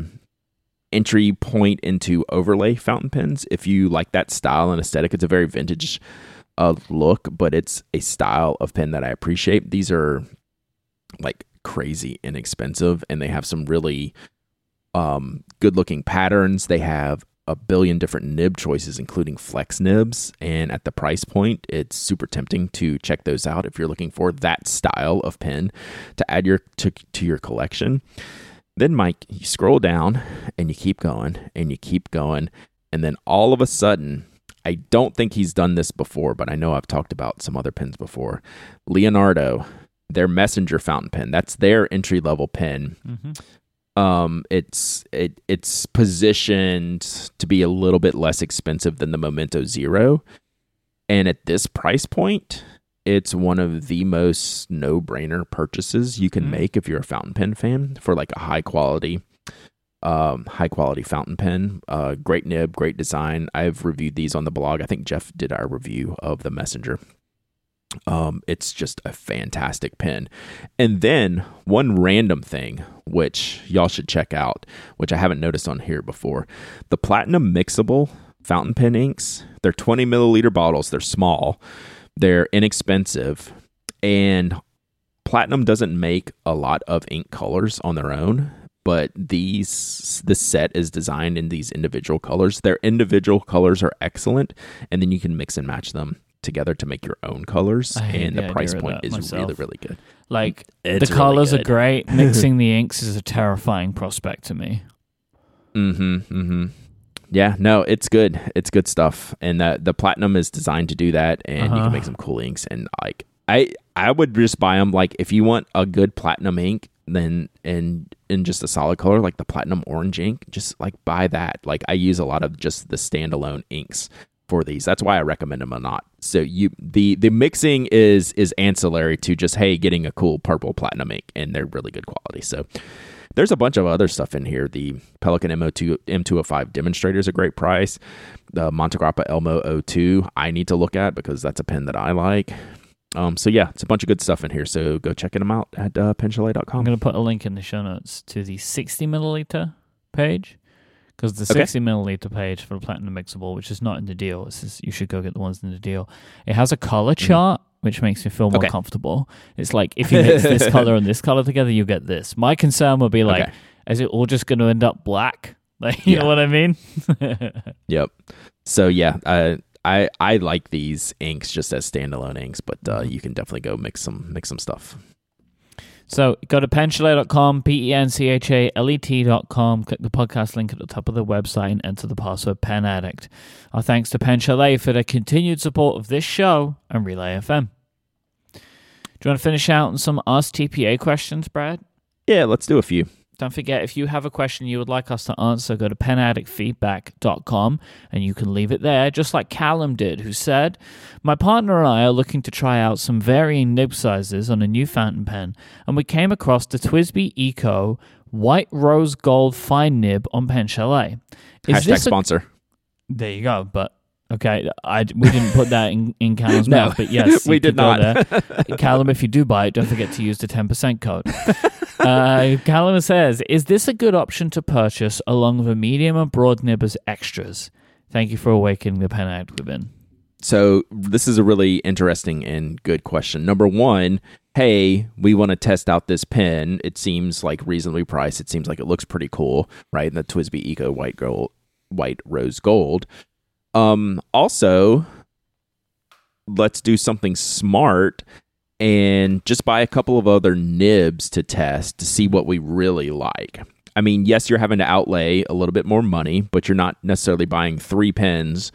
entry point into overlay fountain pens. If you like that style and aesthetic, it's a very vintage uh, look, but it's a style of pen that I appreciate. These are like crazy inexpensive and they have some really um, good looking patterns. They have a billion different nib choices, including flex nibs. And at the price point, it's super tempting to check those out if you're looking for that style of pen to add your to, to your collection. Then, Myke, you scroll down and you keep going and you keep going. And then all of a sudden, I don't think he's done this before, but I know I've talked about some other pens before. Leonardo their messenger fountain pen. That's their entry level pen. Mm-hmm. Um, it's it it's positioned to be a little bit less expensive than the Momento Zero, and at this price point, it's one of the most no brainer purchases you can mm-hmm. make if you're a fountain pen fan for like a high quality um, high quality fountain pen. Uh, great nib, great design. I've reviewed these on the blog. I think Jeff did our review of the Messenger. Um, it's just a fantastic pen. And then one random thing, which y'all should check out, which I haven't noticed on here before the Platinum Mixable fountain pen inks. They're 20 milliliter bottles, they're small, they're inexpensive, and Platinum doesn't make a lot of ink colors on their own. But these, this set is designed in these individual colors. Their individual colors are excellent, and then you can mix and match them together to make your own colors, and the, the price point is myself. really, really good. Like it's the colors really are great. (laughs) Mixing the inks is a terrifying prospect to me. Mm-hmm. Mm-hmm. Yeah, no, it's good. It's good stuff, and that the platinum is designed to do that, and uh-huh. you can make uh-huh. some cool inks. And like, I I would just buy them. Like, if you want a good platinum ink, then and in just a solid color like the platinum orange ink, just like buy that. Like, I use a lot of just the standalone inks for these. That's why I recommend them a lot. So you the the mixing is is ancillary to just hey getting a cool purple platinum ink, and they're really good quality. So there's a bunch of other stuff in here. The Pelikan MO2 M205 demonstrator is a great price. The Montegrappa Elmo 02 I need to look at because that's a pen that I like. Um, so yeah, it's a bunch of good stuff in here. So go checking them out at uh. I'm going to put a link in the show notes to the 60 milliliter page because the okay. 60 milliliter page for the platinum mixable, which is not in the deal, it says you should go get the ones in the deal. It has a color mm-hmm. chart, which makes me feel more okay. comfortable. It's like if you mix this (laughs) color and this color together, you get this. My concern would be like, okay. is it all just going to end up black? (laughs) Like, you yeah. know what I mean? (laughs) yep. So yeah, uh, I I like these inks just as standalone inks, but uh, mm-hmm. you can definitely go mix some mix some stuff. So go to penchalet.com, P E N C H A L E T.com, click the podcast link at the top of the website and enter the password Pen Addict. Our thanks to Pen Chalet for their continued support of this show and Relay FM. Do you want to finish out on some Ask TPA questions, Brad? Yeah, let's do a few. Don't forget, if you have a question you would like us to answer, go to penaddictfeedback.com and you can leave it there, just like Callum did, who said, My partner and I are looking to try out some varying nib sizes on a new fountain pen, and we came across the TWSBI Eco White Rose Gold Fine Nib on Pen Chalet. Is Hashtag this a- sponsor. There you go. But Okay, I we didn't put that in, in Callum's (laughs) no, mouth, but yes, (laughs) we did not. Callum, if you do buy it, don't forget to use the ten percent code. (laughs) Uh, Callum says, "Is this a good option to purchase along with a medium and broad nib as extras?" Thank you for awakening the pen addict within. so this is a really interesting and good question. Number one, hey, we want to test out this pen. It seems like reasonably priced. It seems like it looks pretty cool, right? The TWSBI Eco White Gold, White Rose Gold. Um, also, let's do something smart and just buy a couple of other nibs to test to see what we really like. I mean, yes, you're having to outlay a little bit more money, but you're not necessarily buying three pens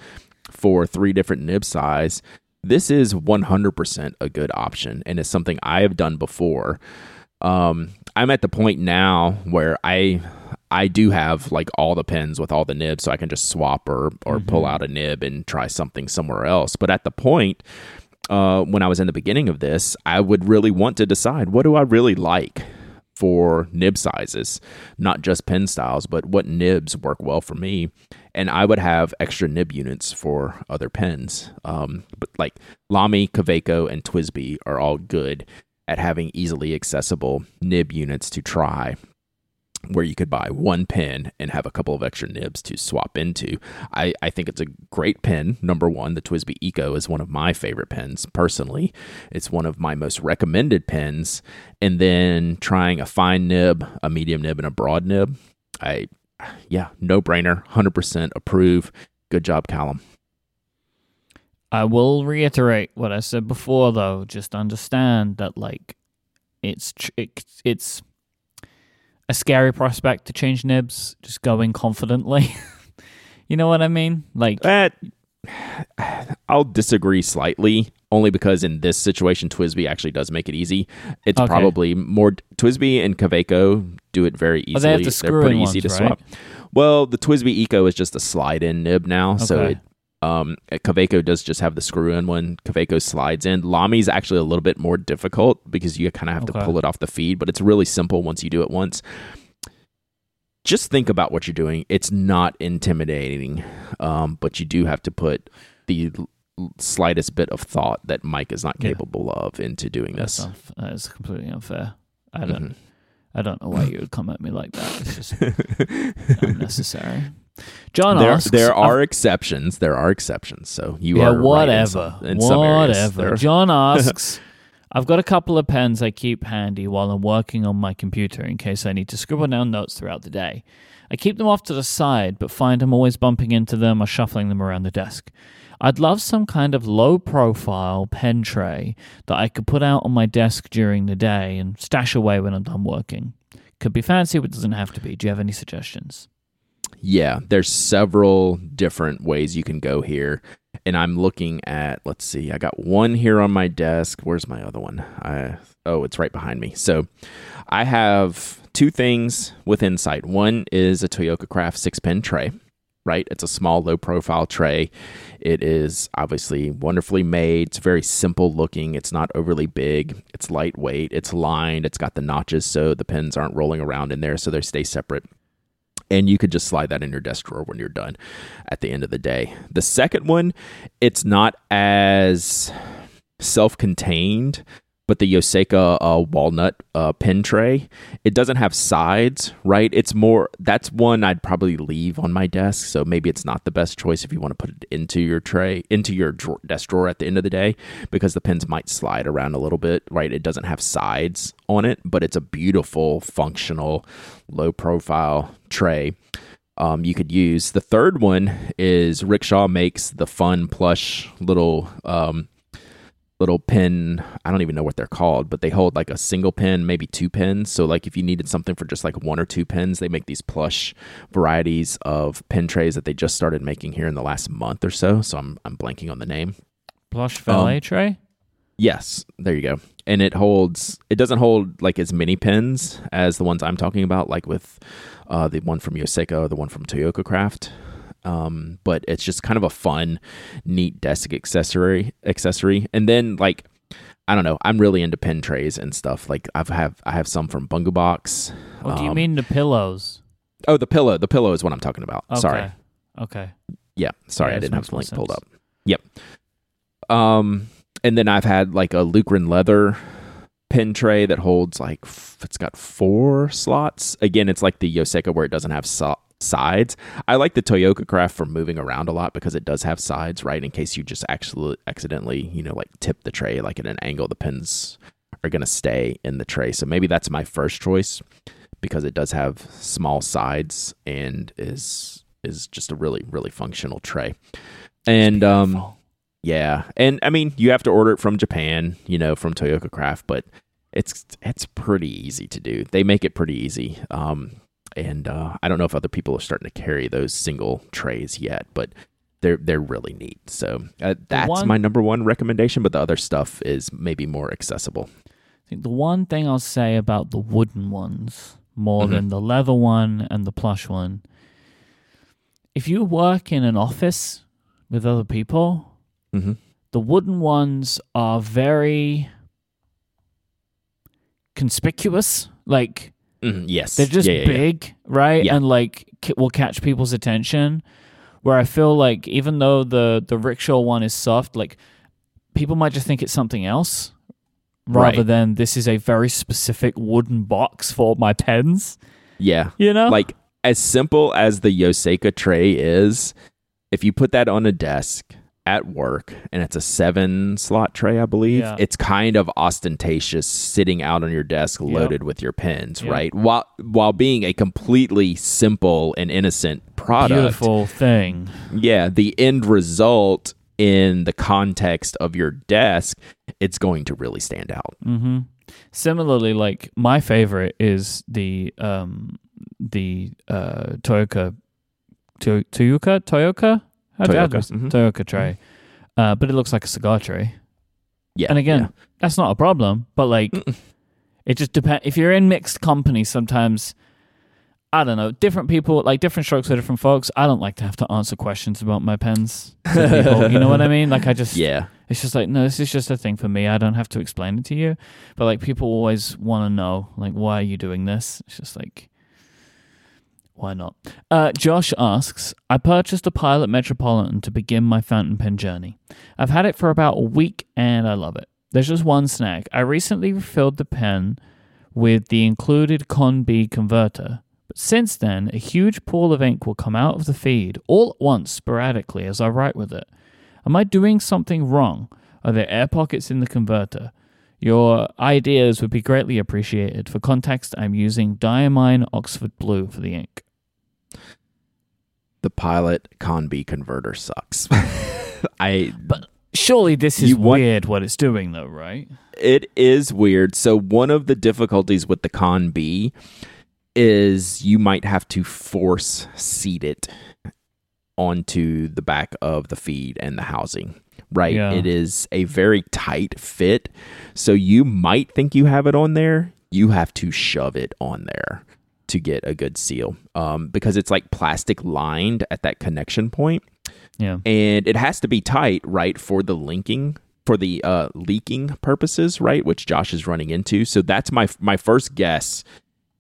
for three different nib size. This is 100% a good option and it's something I have done before. Um, I'm at the point now where I I do have like all the pens with all the nibs, so I can just swap or or mm-hmm. pull out a nib and try something somewhere else. But at the point uh, when I was in the beginning of this, I would really want to decide what do I really like for nib sizes, not just pen styles, but what nibs work well for me. And I would have extra nib units for other pens. Um, but like Lamy, Kaweco, and TWSBI are all good at having easily accessible nib units to try where you could buy one pen and have a couple of extra nibs to swap into. I, I think it's a great pen. Number one, the TWSBI Eco is one of my favorite pens personally. It's one of my most recommended pens. And then trying a fine nib, a medium nib, and a broad nib. I, yeah, no brainer, 100% approve. Good job, Callum. I will reiterate what I said before, though. Just understand that, like, it's it's it's a scary prospect to change nibs, just going confidently. (laughs) you know what I mean? Like that. I'll disagree slightly, only because in this situation, TWSBI actually does make it easy. It's okay. probably more TWSBI and Kaweco do it very easily. Oh, they have the They're pretty easy to right? swap. Well, the TWSBI Eco is just a slide-in nib now, okay. so it um, Kaweco does just have the screw in one. Kaweco slides in. Lamy's actually a little bit more difficult because you kind of have okay. to pull it off the feed, but it's really simple once you do it once. Just think about what you're doing. It's not intimidating, um, but you do have to put the slightest bit of thought that Myke is not capable yeah. of into doing this. That's unf- that is completely unfair. I don't. Mm-hmm. I don't know why you would come at me like that. It's just unnecessary. (laughs) John there, asks, there are exceptions. There are exceptions. So you yeah, are whatever. Right in some, in whatever. John (laughs) asks, I've got a couple of pens I keep handy while I'm working on my computer in case I need to scribble down notes throughout the day. I keep them off to the side, but find I'm always bumping into them or shuffling them around the desk. I'd love some kind of low profile pen tray that I could put out on my desk during the day and stash away when I'm done working. Could be fancy, but doesn't have to be. Do you have any suggestions? yeah, there's several different ways you can go here. And I'm looking at, let's see, I got one here on my desk. Where's my other one? I, oh, it's right behind me. So I have two things with Insight. One is a Toyooka Craft six pen tray, right? It's a small, low profile tray. It is obviously wonderfully made. It's very simple looking. It's not overly big. It's lightweight. It's lined. It's got the notches so the pens aren't rolling around in there, so they stay separate and you could just slide that in your desk drawer when you're done at the end of the day. The second one, it's not as self-contained but the Yoseka uh, walnut uh, pen tray, it doesn't have sides, right? It's more that's one I'd probably leave on my desk. So maybe it's not the best choice if you want to put it into your tray, into your drawer, desk drawer at the end of the day, because the pens might slide around a little bit, right? It doesn't have sides on it, but it's a beautiful, functional, low profile tray. Um, you could use the third one is Rickshaw makes the fun plush little um, little pin i don't even know what they're called but they hold like a single pin maybe two pins. So like if you needed something for just like one or two pins they make these plush varieties of pin trays that they just started making here in the last month or so. So i'm, I'm blanking on the name. Plush valet um, tray? yes. There you go. And it holds it doesn't hold like as many pins as the ones i'm talking about like with uh, the one from Yoseka or the one from Toyooka Craft um, but it's just kind of a fun, neat desk accessory. Accessory, and then like I don't know. I'm really into pen trays and stuff. Like I've have I have some from Bungubox. What um, do you um, mean the pillows? Oh, the pillow. The pillow is what I'm talking about. Okay. Sorry. Okay. Yeah. Sorry, yeah, I didn't have the link pulled up. Yep. Um, and then I've had like a Lucran leather pen tray that holds like f- it's got four slots. Again, it's like the Yoseka where it doesn't have so- sides. I like the Toyooka Craft for moving around a lot because it does have sides, right? In case you just actually accidentally, you know, like tip the tray like at an angle, the pins are going to stay in the tray. So maybe that's my first choice because it does have small sides and is is just a really really functional tray. And um yeah, and I mean, you have to order it from Japan, you know, from Toyooka Craft, but it's it's pretty easy to do. They make it pretty easy. Um, and uh, I don't know if other people are starting to carry those single trays yet, but they're they're really neat. So uh, that's one- my number one recommendation. But the other stuff is maybe more accessible. I think the one thing I'll say about the wooden ones more Mhm. than the leather one and the plush one, if you work in an office with other people, hmm the wooden ones are very conspicuous. Like Mm-hmm, yes, they're just Yeah, yeah, yeah. big, right? Yeah. And like c- will catch people's attention. Where I feel like even though the the rickshaw one is soft, like people might just think it's something else, rather Right. than this is a very specific wooden box for my pens. Yeah, You know, like as simple as the Yoseka tray is, if you put that on a desk at work and it's a seven slot tray, I believe, Yeah. it's kind of ostentatious sitting out on your desk loaded with your pens, right? While while being a completely simple and innocent product. beautiful thing. Yeah, the end result in the context of your desk, it's going to really stand out. hmm Similarly, like my favorite is the um the uh Toyota to- Toyota Toyota How do you- how do you- Toyota, mhm. Toyota tray, uh, but it looks like a cigar tray. Yeah. And again, yeah. that's not a problem, but like it just depends. If you're in mixed company, sometimes I don't know. Different people like different strokes for different folks. I don't like to have to answer questions about my pens. people, you know what I mean? Like I just (laughs) yeah. it's just like, no, this is just a thing for me. I don't have to explain it to you. But like people always want to know, like, why are you doing this? It's just like, why not? Uh, Josh asks, I purchased a Pilot Metropolitan to begin my fountain pen journey. I've had it for about a week and I love it. There's just one snag. I recently refilled the pen with the included Con B converter. But since then, a huge pool of ink will come out of the feed all at once, sporadically, as I write with it. Am I doing something wrong? Are there air pockets in the converter? Your ideas would be greatly appreciated. For context, I'm using Diamine Oxford Blue for the ink. The pilot con B converter sucks. (laughs) I but Surely this is want- weird what it's doing, though, right? it is weird. So one of the difficulties with the con B is you might have to force seat it onto the back of the feed and the housing. Right? Yeah. It is a very tight fit. So you might think you have it on there. You have to shove it on there to get a good seal. Um, because it's like plastic lined at that connection point Yeah. and it has to be tight, right, for the linking for the uh, leaking purposes, right, which Josh is running into. So that's my my first guess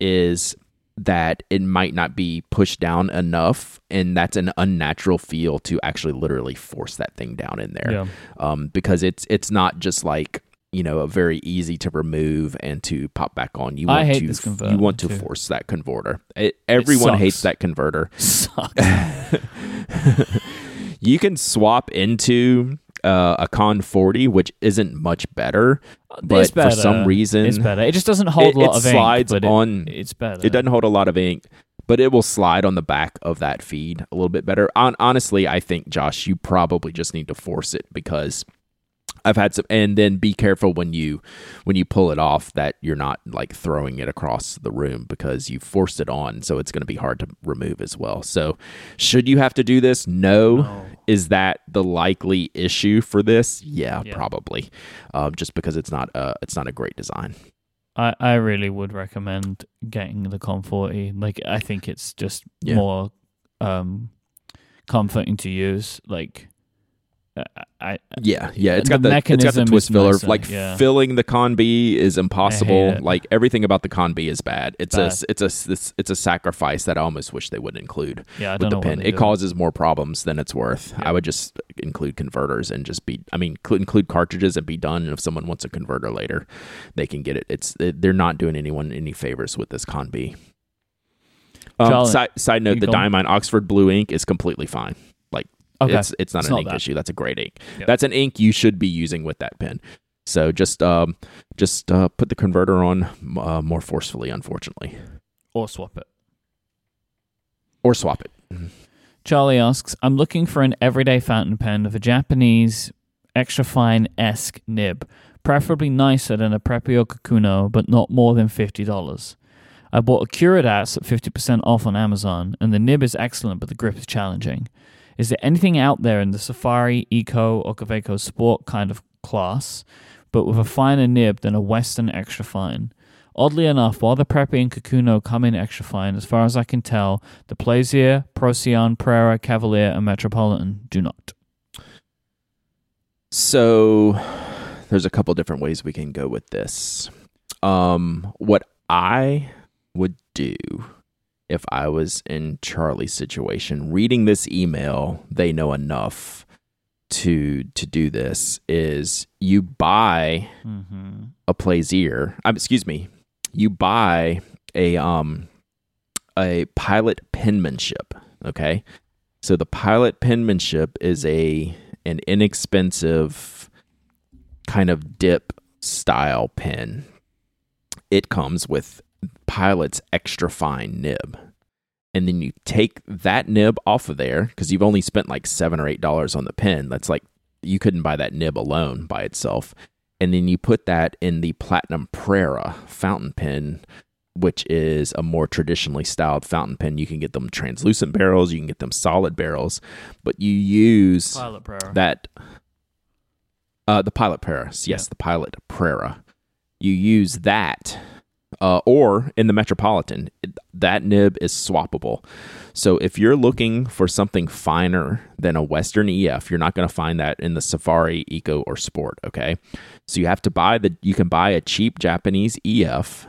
is that it might not be pushed down enough, and that's an unnatural feel to actually literally force that thing down in there, Yeah. um, because it's it's not just like you know a very easy to remove and to pop back on. You I want hate to this you want to too. force that converter. It, everyone sucks. hates that converter (laughs) Sucks. (laughs) you can swap into uh, a Con 40, which isn't much better, but It's for some reason, it's better. It just doesn't hold it, a lot it of ink. slides but it- on. it's better. It doesn't hold a lot of ink, but it will slide on the back of that feed a little bit better. On, honestly, I think Josh, you probably just need to force it because I've had some, and then be careful when you when you pull it off that you're not like throwing it across the room because you forced it on, so it's going to be hard to remove as well. So, should you have to do this? No. No. Is that the likely issue for this? Yeah, Yeah. probably. Um, just because it's not a it's not a great design. I, I really would recommend getting the Con 40. Like, I think it's just Yeah. more um, comforting to use. Like, I, I Yeah, yeah. It's The got the, it's got the twist filler. like yeah. filling the con B is impossible. Like everything about the con B is bad. It's Bad. a it's a it's, it's a sacrifice that I almost wish they would include yeah, I with don't the pin. It causes more problems than it's worth. Yeah. I would just include converters and just be. I mean, cl- include cartridges and be done. And if someone wants a converter later, they can get it. It's it, they're not doing anyone any favors with this con B. Um, side, side note: the go- Diamine Oxford Blue ink is completely fine. Okay. it's it's not It's an not ink that. issue. That's a great ink. Yep. That's an ink you should be using with that pen. So just um just uh, put the converter on uh, more forcefully, unfortunately, or swap it. or swap it. Charlie asks, I'm looking for an everyday fountain pen of a Japanese extra fine esque nib, preferably nicer than a Prepio Kakuno, but not more than $50. I bought a Curidas at 50% off on Amazon, and the nib is excellent, but the grip is challenging. Is there anything out there in the Safari, Eco, or Kaweco Sport kind of class, but with a finer nib than a Western extra fine? Oddly enough, while the Preppy and Kakuno come in extra fine, as far as I can tell, the Plaisir, Procyon, Prera, Cavalier, and Metropolitan do not. So there's a couple different ways we can go with this. Um, what I would do if I was in Charlie's situation, reading this email, they know enough to to do this. Is you buy Mm-hmm. a Plaisir? Um, excuse me, you buy a um a pilot penmanship. Okay, so the pilot penmanship is a an inexpensive kind of dip style pen. It comes with pilot's extra fine nib. And then you take that nib off of there because you've only spent like seven or eight dollars on the pen. That's like you couldn't buy that nib alone by itself. And then you put that in the Platinum Prera fountain pen, which is a more traditionally styled fountain pen. You can get them translucent barrels, you can get them solid barrels, but you use Pilot Prera. that uh the pilot Paris, yes, Yeah. the pilot Prera. You use that uh, or in the Metropolitan, that nib is swappable. So if you're looking for something finer than a Western EF, you're not going to find that in the Safari, Eco, or Sport. Okay, so you have to buy the. You can buy a cheap Japanese EF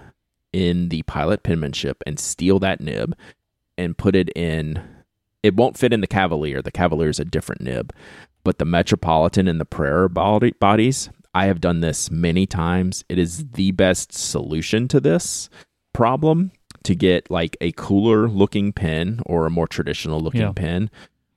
in the Pilot penmanship and steal that nib and put it in. It won't fit in the Cavalier. The Cavalier is a different nib, but the Metropolitan and the Prera bodies. I have done this many times. It is the best solution to this problem to get like a cooler looking pen or a more traditional looking Yeah. pen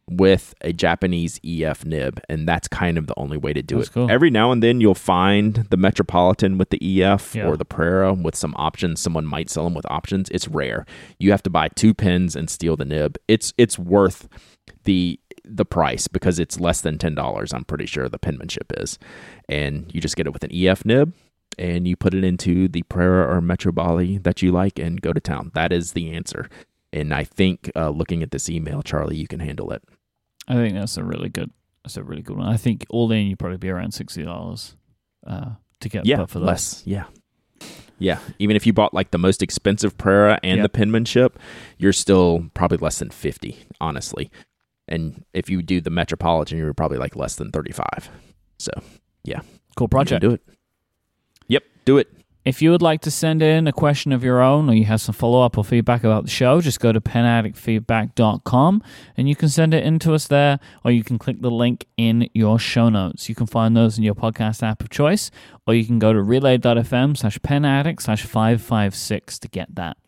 with a Japanese EF nib. And that's kind of the only way to do That's it. cool. Every now and then you'll find the Metropolitan with the EF Yeah. or the Prera with some options. Someone might sell them with options. It's rare. You have to buy two pens and steal the nib. It's it's worth the the price because it's less than ten dollars. I'm pretty sure the penmanship is, and you just get it with an EF nib, and you put it into the Prera or Metro Bali that you like, and go to town. That is the answer. And I think uh, looking at this email, Charlie, you can handle it. I think that's a really good. That's a really good one. I think all in, you'd probably be around sixty dollars uh, to get Yeah, for those. less. Yeah. Yeah, even if you bought like the most expensive Prera and Yep. the penmanship, you're still probably less than 50, honestly. And if you do the Metropolitan, you're probably like less than 35. So, yeah. Cool project. do it. Yep, do it. If you would like to send in a question of your own or you have some follow up or feedback about the show, just go to penaddictfeedback.com and you can send it in to us there or you can click the link in your show notes. You can find those in your podcast app of choice or you can go to relay.fm slash penaddict slash 556 to get that.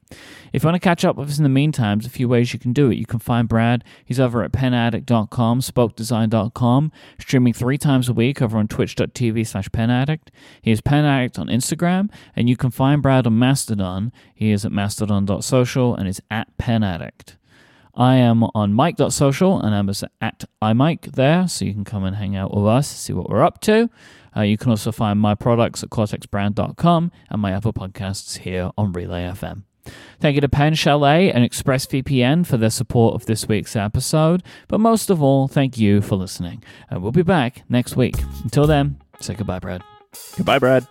If you want to catch up with us in the meantime, there's a few ways you can do it. You can find Brad. He's over at penaddict.com, spokedesign.com, streaming three times a week over on twitch.tv slash penaddict. He is penaddict on Instagram, and you can find Brad on Mastodon. He is at mastodon.social and is at penaddict. I am on Myke.social and I'm at iMyke there, so you can come and hang out with us, see what we're up to. Uh, you can also find my products at cortexbrand.com and my other podcasts here on Relay FM. Thank you to Pen Chalet and ExpressVPN for their support of this week's episode. But most of all, thank you for listening. And we'll be back next week. Until then, say goodbye, Brad. Goodbye, Brad.